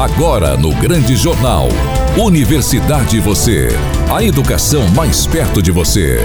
Agora no Grande Jornal. Universidade Você. A educação mais perto de você.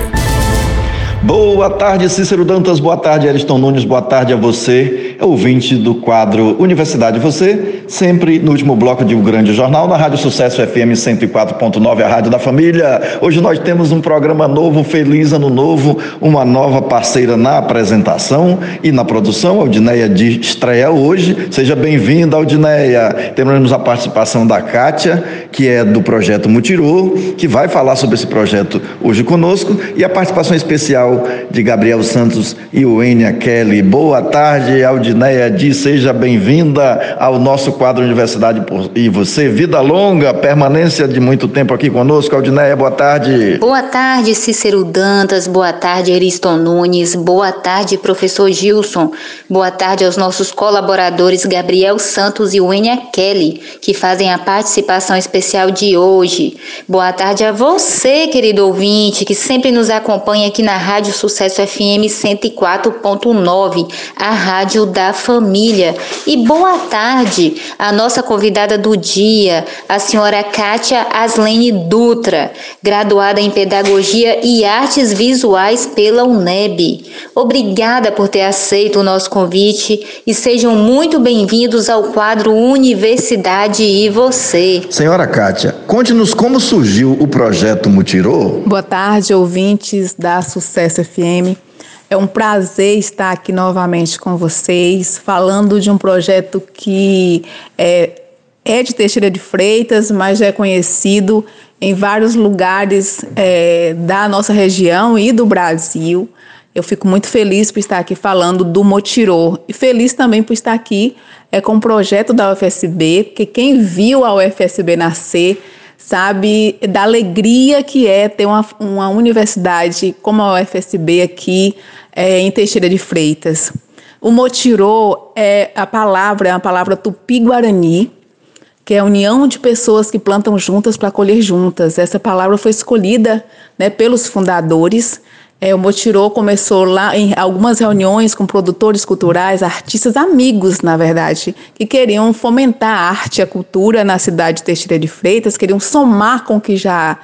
Boa tarde, Cícero Dantas. Boa tarde, Ariston Nunes. Boa tarde a você, ouvinte do quadro Universidade Você, sempre no último bloco de um grande jornal, na Rádio Sucesso FM 104.9, a Rádio da Família. Hoje nós temos um programa novo, Feliz Ano Novo, uma nova parceira na apresentação e na produção, Aldineia de estreia hoje. Seja bem-vinda, Aldineia. Temos a participação da Kátia, que é do projeto Mutirô, que vai falar sobre esse projeto hoje conosco, e a participação especial de Gabriel Santos e Wênia Kelly. Boa tarde, Aldineia Di, seja bem-vinda ao nosso quadro Universidade e você. Vida longa, permanência de muito tempo aqui conosco. Aldineia, boa tarde. Boa tarde, Cícero Dantas. Boa tarde, Ariston Nunes. Boa tarde, professor Gilson. Boa tarde aos nossos colaboradores Gabriel Santos e Wênia Kelly, que fazem a participação especial de hoje. Boa tarde a você, querido ouvinte, que sempre nos acompanha aqui na Rádio Sucesso FM 104.9, a rádio da família. E boa tarde à nossa convidada do dia, a senhora Kátia Aslene Dutra, graduada em Pedagogia e Artes Visuais pela UNEB. Obrigada por ter aceito o nosso convite e sejam muito bem-vindos ao quadro Universidade e Você. Senhora Kátia, conte-nos como surgiu o projeto Mutirô. Boa tarde, ouvintes da Sucesso FM. É um prazer estar aqui novamente com vocês, falando de um projeto que é, é de Teixeira de Freitas, mas já é conhecido em vários lugares é, da nossa região e do Brasil. Eu fico muito feliz por estar aqui falando do Motirô e feliz também por estar aqui é, com o projeto da UFSB, porque quem viu a UFSB nascer sabe da alegria que é ter uma, uma universidade como a UFSB aqui é, em Teixeira de Freitas. O motirô é a palavra, é a palavra tupi-guarani, que é a união de pessoas que plantam juntas para colher juntas. Essa palavra foi escolhida né, pelos fundadores é, o Motirô começou lá em algumas reuniões com produtores culturais, artistas, amigos, na verdade, que queriam fomentar a arte e a cultura na cidade de Teixeira de Freitas, queriam somar com o que já,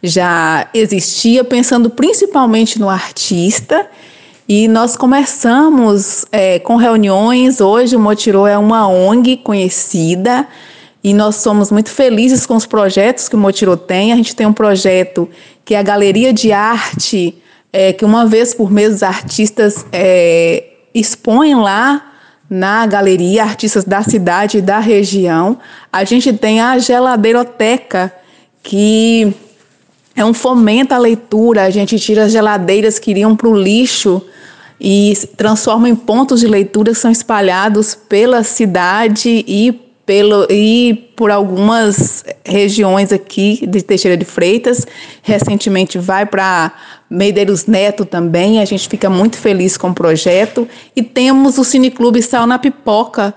já existia, pensando principalmente no artista. E nós começamos é, com reuniões. Hoje o Motirô é uma ONG conhecida e nós somos muito felizes com os projetos que o Motirô tem. A gente tem um projeto que é a Galeria de Arte é, que uma vez por mês os artistas é, expõem lá na galeria, artistas da cidade e da região. A gente tem a geladeiroteca, que é um fomento à leitura. A gente tira as geladeiras que iriam para o lixo e transforma em pontos de leitura que são espalhados pela cidade e pelo, e por algumas regiões aqui de Teixeira de Freitas. Recentemente vai para Medeiros Neto também. A gente fica muito feliz com o projeto. E temos o Cineclube Sal na Pipoca,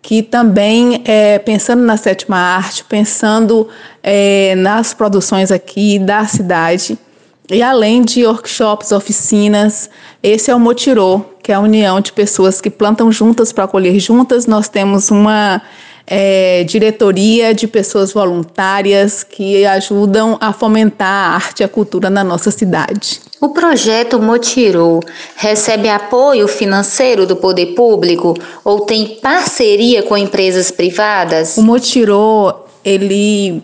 que também, é, pensando na sétima arte, pensando é, nas produções aqui da cidade, e além de workshops, oficinas, esse é o Motirô, que é a união de pessoas que plantam juntas para colher juntas. Nós temos uma é, diretoria de pessoas voluntárias que ajudam a fomentar a arte e a cultura na nossa cidade. O projeto Motirô recebe apoio financeiro do poder público ou tem parceria com empresas privadas? O Motirô, ele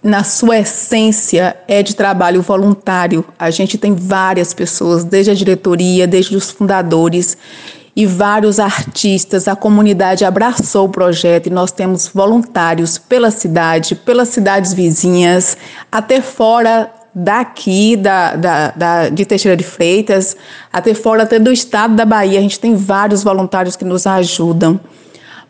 na sua essência é de trabalho voluntário. A gente tem várias pessoas, desde a diretoria, desde os fundadores e vários artistas, a comunidade abraçou o projeto e nós temos voluntários pela cidade, pelas cidades vizinhas, até fora daqui da, da, da, de Teixeira de Freitas, até fora até do estado da Bahia. A gente tem vários voluntários que nos ajudam.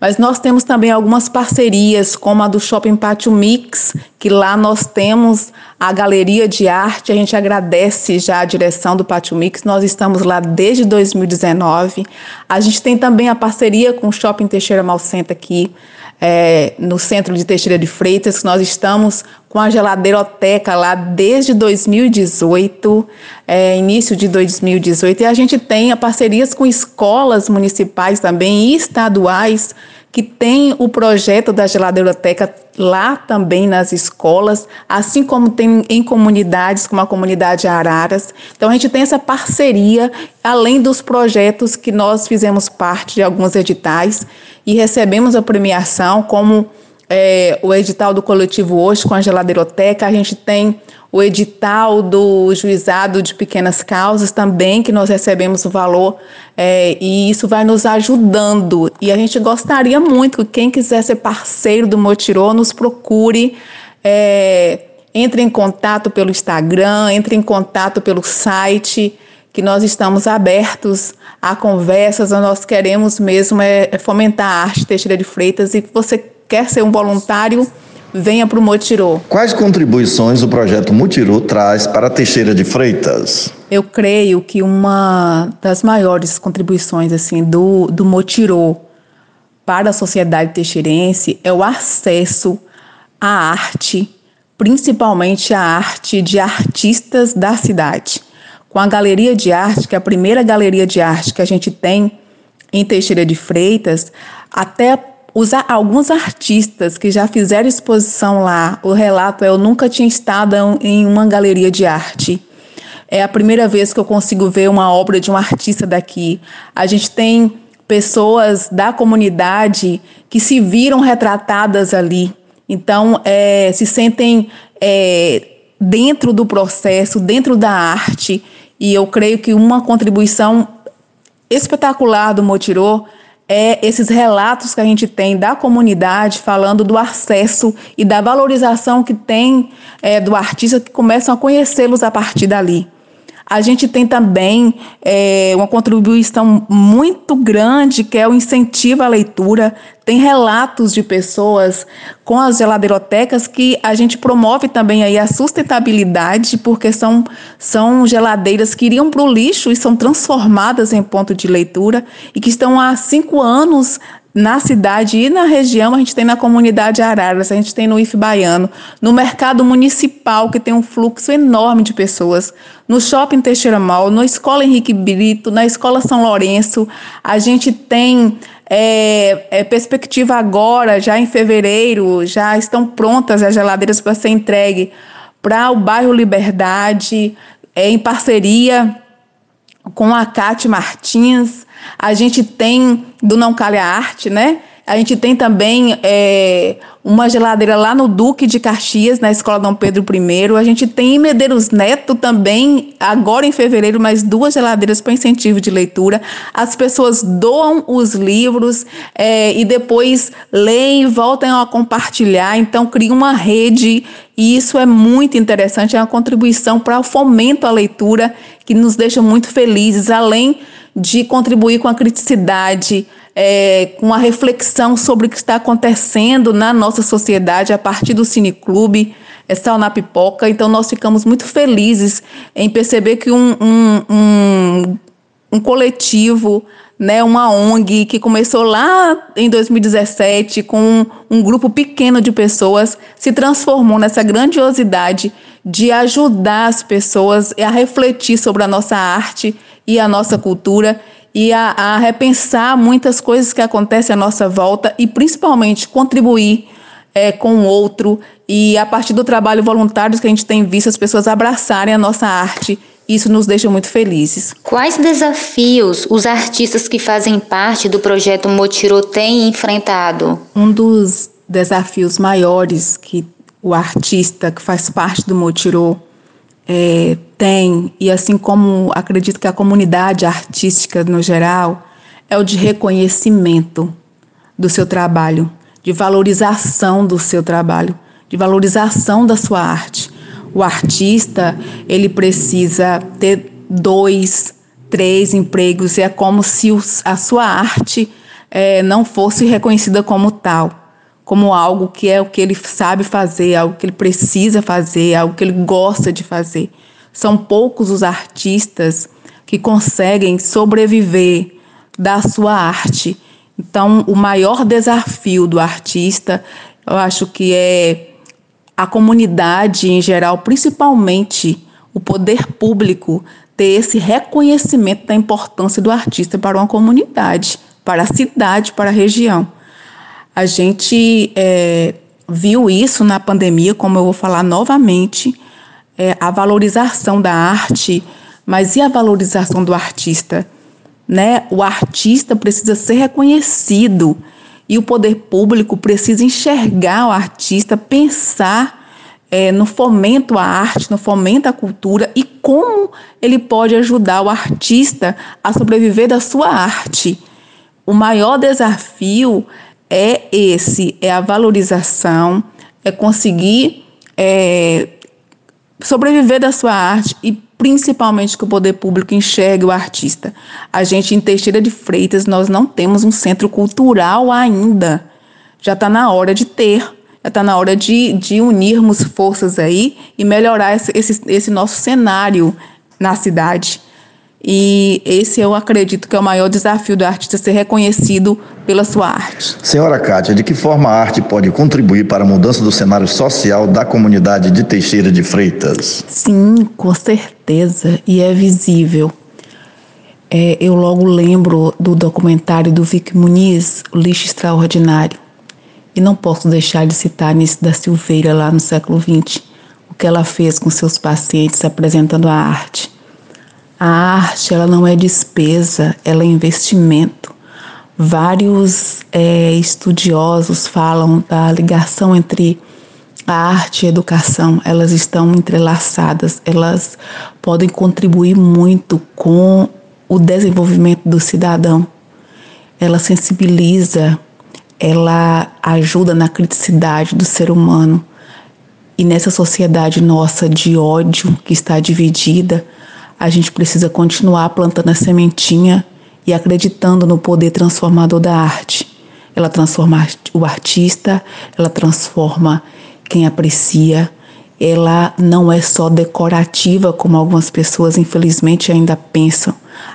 Mas nós temos também algumas parcerias, como a do Shopping Pátio Mix, que lá nós temos a galeria de arte. A gente agradece já a direção do Pátio Mix. Nós estamos lá desde 2019. A gente tem também a parceria com o Shopping Teixeira Malcenta aqui é, no centro de Teixeira de Freitas, nós estamos com a geladeiroteca lá desde 2018, é, início de 2018, e a gente tem parcerias com escolas municipais também e estaduais que tem o projeto da geladeiroteca lá também nas escolas, assim como tem em comunidades, como a comunidade Araras. Então a gente tem essa parceria, além dos projetos que nós fizemos parte de alguns editais e recebemos a premiação, como é, o edital do coletivo hoje com a geladeiroteca, a gente tem o edital do juizado de pequenas causas também, que nós recebemos o valor, é, e isso vai nos ajudando. E a gente gostaria muito que quem quiser ser parceiro do Motirô nos procure. É, entre em contato pelo Instagram, entre em contato pelo site, que nós estamos abertos a conversas, nós queremos mesmo é, fomentar a arte Teixeira de Freitas e que você quer ser um voluntário, venha para o Motirô. Quais contribuições o projeto Motirô traz para Teixeira de Freitas? Eu creio que uma das maiores contribuições assim do, do Motirô para a sociedade teixeirense é o acesso à arte, principalmente à arte de artistas da cidade. Com a Galeria de Arte, que é a primeira galeria de arte que a gente tem em Teixeira de Freitas, até os, alguns artistas que já fizeram exposição lá, o relato é: eu nunca tinha estado em uma galeria de arte. É a primeira vez que eu consigo ver uma obra de um artista daqui. A gente tem pessoas da comunidade que se viram retratadas ali. Então, é, se sentem é, dentro do processo, dentro da arte. E eu creio que uma contribuição espetacular do Motirô é esses relatos que a gente tem da comunidade falando do acesso e da valorização que tem é, do artista que começam a conhecê-los a partir dali. A gente tem também é, uma contribuição muito grande, que é o incentivo à leitura. Tem relatos de pessoas com as geladeirotecas que a gente promove também aí a sustentabilidade, porque são, são geladeiras que iriam para o lixo e são transformadas em ponto de leitura e que estão há cinco anos na cidade e na região, a gente tem na comunidade Araras, a gente tem no IF Baiano, no mercado municipal, que tem um fluxo enorme de pessoas, no shopping Teixeira Mal, na escola Henrique Brito, na escola São Lourenço, a gente tem é, é, perspectiva agora, já em fevereiro, já estão prontas as geladeiras para ser entregue para o bairro Liberdade, é, em parceria com a Cátia Martins, a gente tem do Não Calha Arte, né? A gente tem também é, uma geladeira lá no Duque de Caxias, na Escola Dom Pedro I. A gente tem em Medeiros Neto também, agora em fevereiro, mais duas geladeiras para incentivo de leitura. As pessoas doam os livros é, e depois leem voltam a compartilhar. Então, cria uma rede e isso é muito interessante. É uma contribuição para o fomento à leitura que nos deixa muito felizes, além de contribuir com a criticidade, é, com a reflexão sobre o que está acontecendo na nossa sociedade a partir do Cineclube, é Sal na Pipoca. Então, nós ficamos muito felizes em perceber que um, um, um, um coletivo, né, uma ONG que começou lá em 2017 com um, um grupo pequeno de pessoas, se transformou nessa grandiosidade de ajudar as pessoas a refletir sobre a nossa arte e a nossa cultura e a, a repensar muitas coisas que acontecem à nossa volta e principalmente contribuir é, com o outro e a partir do trabalho voluntário que a gente tem visto as pessoas abraçarem a nossa arte isso nos deixa muito felizes. Quais desafios os artistas que fazem parte do projeto Motirô têm enfrentado? Um dos desafios maiores que o artista que faz parte do Motirô é, tem, e assim como acredito que a comunidade artística no geral, é o de reconhecimento do seu trabalho, de valorização do seu trabalho, de valorização da sua arte. O artista, ele precisa ter dois, três empregos, e é como se a sua arte é, não fosse reconhecida como tal como algo que é o que ele sabe fazer, algo que ele precisa fazer, algo que ele gosta de fazer. São poucos os artistas que conseguem sobreviver da sua arte. Então, o maior desafio do artista, eu acho que é a comunidade em geral, principalmente o poder público, ter esse reconhecimento da importância do artista para uma comunidade, para a cidade, para a região. A gente é, viu isso na pandemia, como eu vou falar novamente, é, a valorização da arte, mas e a valorização do artista? Né? O artista precisa ser reconhecido e o poder público precisa enxergar o artista, pensar é, no fomento à arte, no fomento à cultura e como ele pode ajudar o artista a sobreviver da sua arte. O maior desafio é esse, é a valorização, é conseguir é, sobreviver da sua arte e principalmente que o poder público enxergue o artista. A gente em Teixeira de Freitas nós não temos um centro cultural ainda. Já está na hora de ter, já está na hora de, de unirmos forças aí e melhorar esse, esse, esse nosso cenário na cidade. E esse eu acredito que é o maior desafio do artista ser reconhecido pela sua arte. Senhora Kátia, de que forma a arte pode contribuir para a mudança do cenário social da comunidade de Teixeira de Freitas? Sim, com certeza, e é visível. É, eu logo lembro do documentário do Vic Muniz, O Lixo Extraordinário. E não posso deixar de citar Nisso da Silveira, lá no século XX, o que ela fez com seus pacientes apresentando a arte a arte ela não é despesa, ela é investimento. Vários é, estudiosos falam da ligação entre a arte e a educação. Elas estão entrelaçadas, elas podem contribuir muito com o desenvolvimento do cidadão. Ela sensibiliza, ela ajuda na criticidade do ser humano. E nessa sociedade nossa de ódio que está dividida, a gente precisa continuar plantando a sementinha e acreditando no poder transformador da arte. Ela transforma o artista, ela transforma quem aprecia. Ela não é só decorativa, como algumas pessoas infelizmente ainda pensam.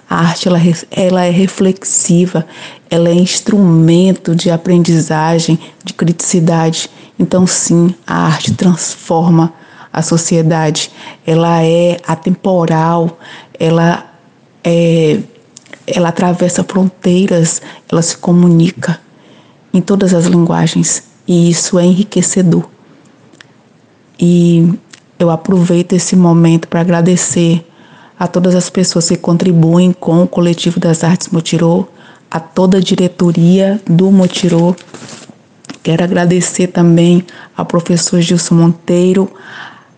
A arte ela, ela é reflexiva, ela é instrumento de aprendizagem, de criticidade. Então, sim, a arte transforma a sociedade, ela é atemporal, ela é, ela atravessa fronteiras, ela se comunica em todas as linguagens e isso é enriquecedor. E eu aproveito esse momento para agradecer a todas as pessoas que contribuem com o Coletivo das Artes Motirô, a toda a diretoria do Motirô. Quero agradecer também ao professor Gilson Monteiro,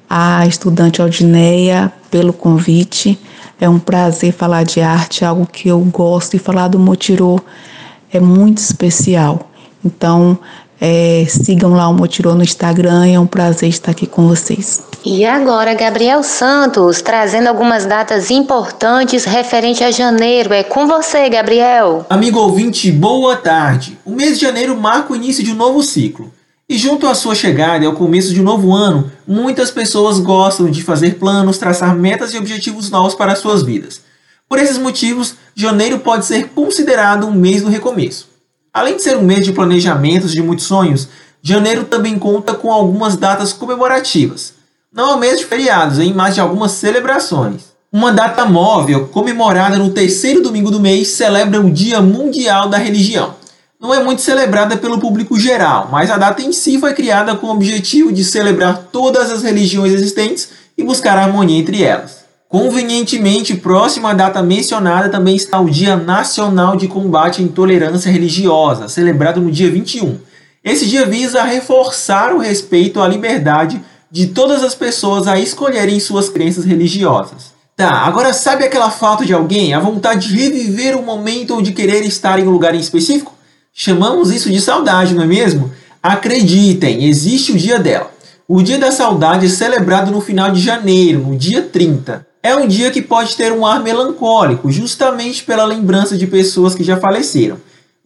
a estudante Aldineia pelo convite. É um prazer falar de arte, algo que eu gosto e falar do Motirô é muito especial. Então, é, sigam lá o Motirô no Instagram, é um prazer estar aqui com vocês. E agora, Gabriel Santos, trazendo algumas datas importantes referente a janeiro. É com você, Gabriel. Amigo ouvinte, boa tarde. O mês de janeiro marca o início de um novo ciclo. E junto à sua chegada e ao começo de um novo ano, muitas pessoas gostam de fazer planos, traçar metas e objetivos novos para as suas vidas. Por esses motivos, janeiro pode ser considerado um mês do recomeço. Além de ser um mês de planejamentos de muitos sonhos, janeiro também conta com algumas datas comemorativas. Não é um mês de feriados, hein, mas de algumas celebrações. Uma data móvel, comemorada no terceiro domingo do mês, celebra o Dia Mundial da Religião não é muito celebrada pelo público geral, mas a data em si foi criada com o objetivo de celebrar todas as religiões existentes e buscar harmonia entre elas. Convenientemente, próxima à data mencionada também está o Dia Nacional de Combate à Intolerância Religiosa, celebrado no dia 21. Esse dia visa reforçar o respeito à liberdade de todas as pessoas a escolherem suas crenças religiosas. Tá, agora sabe aquela falta de alguém, a vontade de reviver um momento ou de querer estar em um lugar em específico? Chamamos isso de saudade, não é mesmo? Acreditem, existe o dia dela. O Dia da Saudade é celebrado no final de janeiro, no dia 30. É um dia que pode ter um ar melancólico, justamente pela lembrança de pessoas que já faleceram.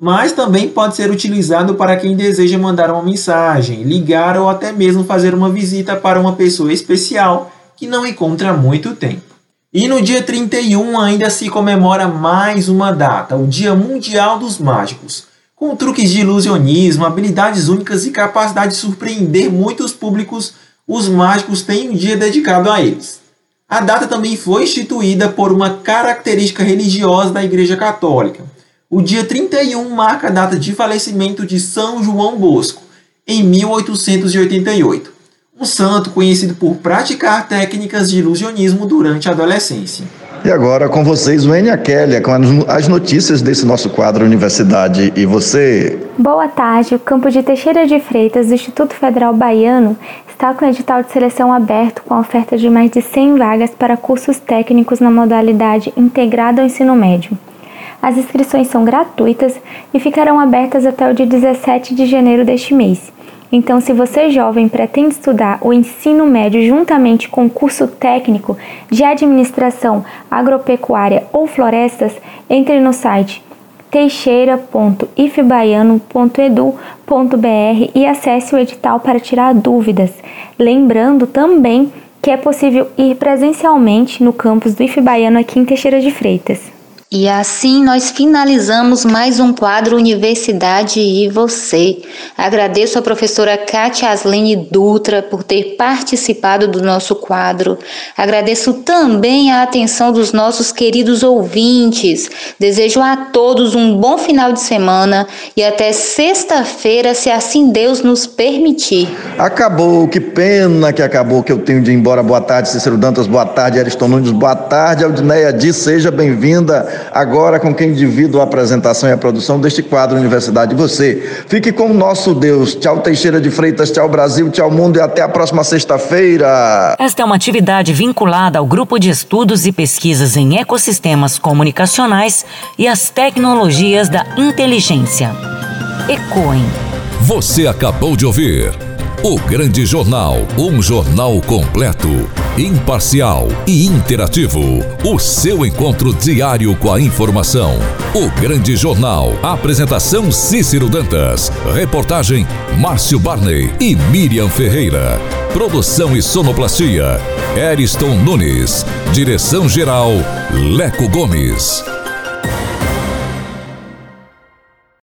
Mas também pode ser utilizado para quem deseja mandar uma mensagem, ligar ou até mesmo fazer uma visita para uma pessoa especial que não encontra muito tempo. E no dia 31 ainda se comemora mais uma data, o Dia Mundial dos Mágicos. Com truques de ilusionismo, habilidades únicas e capacidade de surpreender muitos públicos, os mágicos têm um dia dedicado a eles. A data também foi instituída por uma característica religiosa da Igreja Católica. O dia 31 marca a data de falecimento de São João Bosco, em 1888, um santo conhecido por praticar técnicas de ilusionismo durante a adolescência. E agora com vocês, Wênia Kelly, com as notícias desse nosso quadro Universidade e você. Boa tarde. O campo de Teixeira de Freitas do Instituto Federal Baiano está com o edital de seleção aberto com a oferta de mais de 100 vagas para cursos técnicos na modalidade integrada ao ensino médio. As inscrições são gratuitas e ficarão abertas até o dia 17 de janeiro deste mês. Então, se você jovem pretende estudar o ensino médio juntamente com o curso técnico de administração agropecuária ou florestas, entre no site teixeira.ifbaiano.edu.br e acesse o edital para tirar dúvidas. Lembrando também que é possível ir presencialmente no campus do IFBaiano aqui em Teixeira de Freitas. E assim nós finalizamos mais um quadro Universidade e Você. Agradeço a professora Kátia Aslene Dutra por ter participado do nosso quadro. Agradeço também a atenção dos nossos queridos ouvintes. Desejo a todos um bom final de semana e até sexta-feira, se assim Deus nos permitir. Acabou, que pena que acabou, que eu tenho de ir embora. Boa tarde, Cícero Dantas. Boa tarde, Ariston Nunes. Boa tarde, Aldineia Di. Seja bem-vinda agora com quem divido a apresentação e a produção deste quadro Universidade Você. Fique com o nosso Deus. Tchau, Teixeira de Freitas, tchau, Brasil, tchau, mundo e até a próxima sexta-feira. Esta é uma atividade vinculada ao grupo de estudos e pesquisas em ecossistemas comunicacionais e as tecnologias da inteligência. Ecoem. Você acabou de ouvir. O Grande Jornal, um jornal completo, imparcial e interativo. O seu encontro diário com a informação. O Grande Jornal. Apresentação Cícero Dantas. Reportagem Márcio Barney e Miriam Ferreira. Produção e sonoplastia Eriston Nunes. Direção geral Leco Gomes.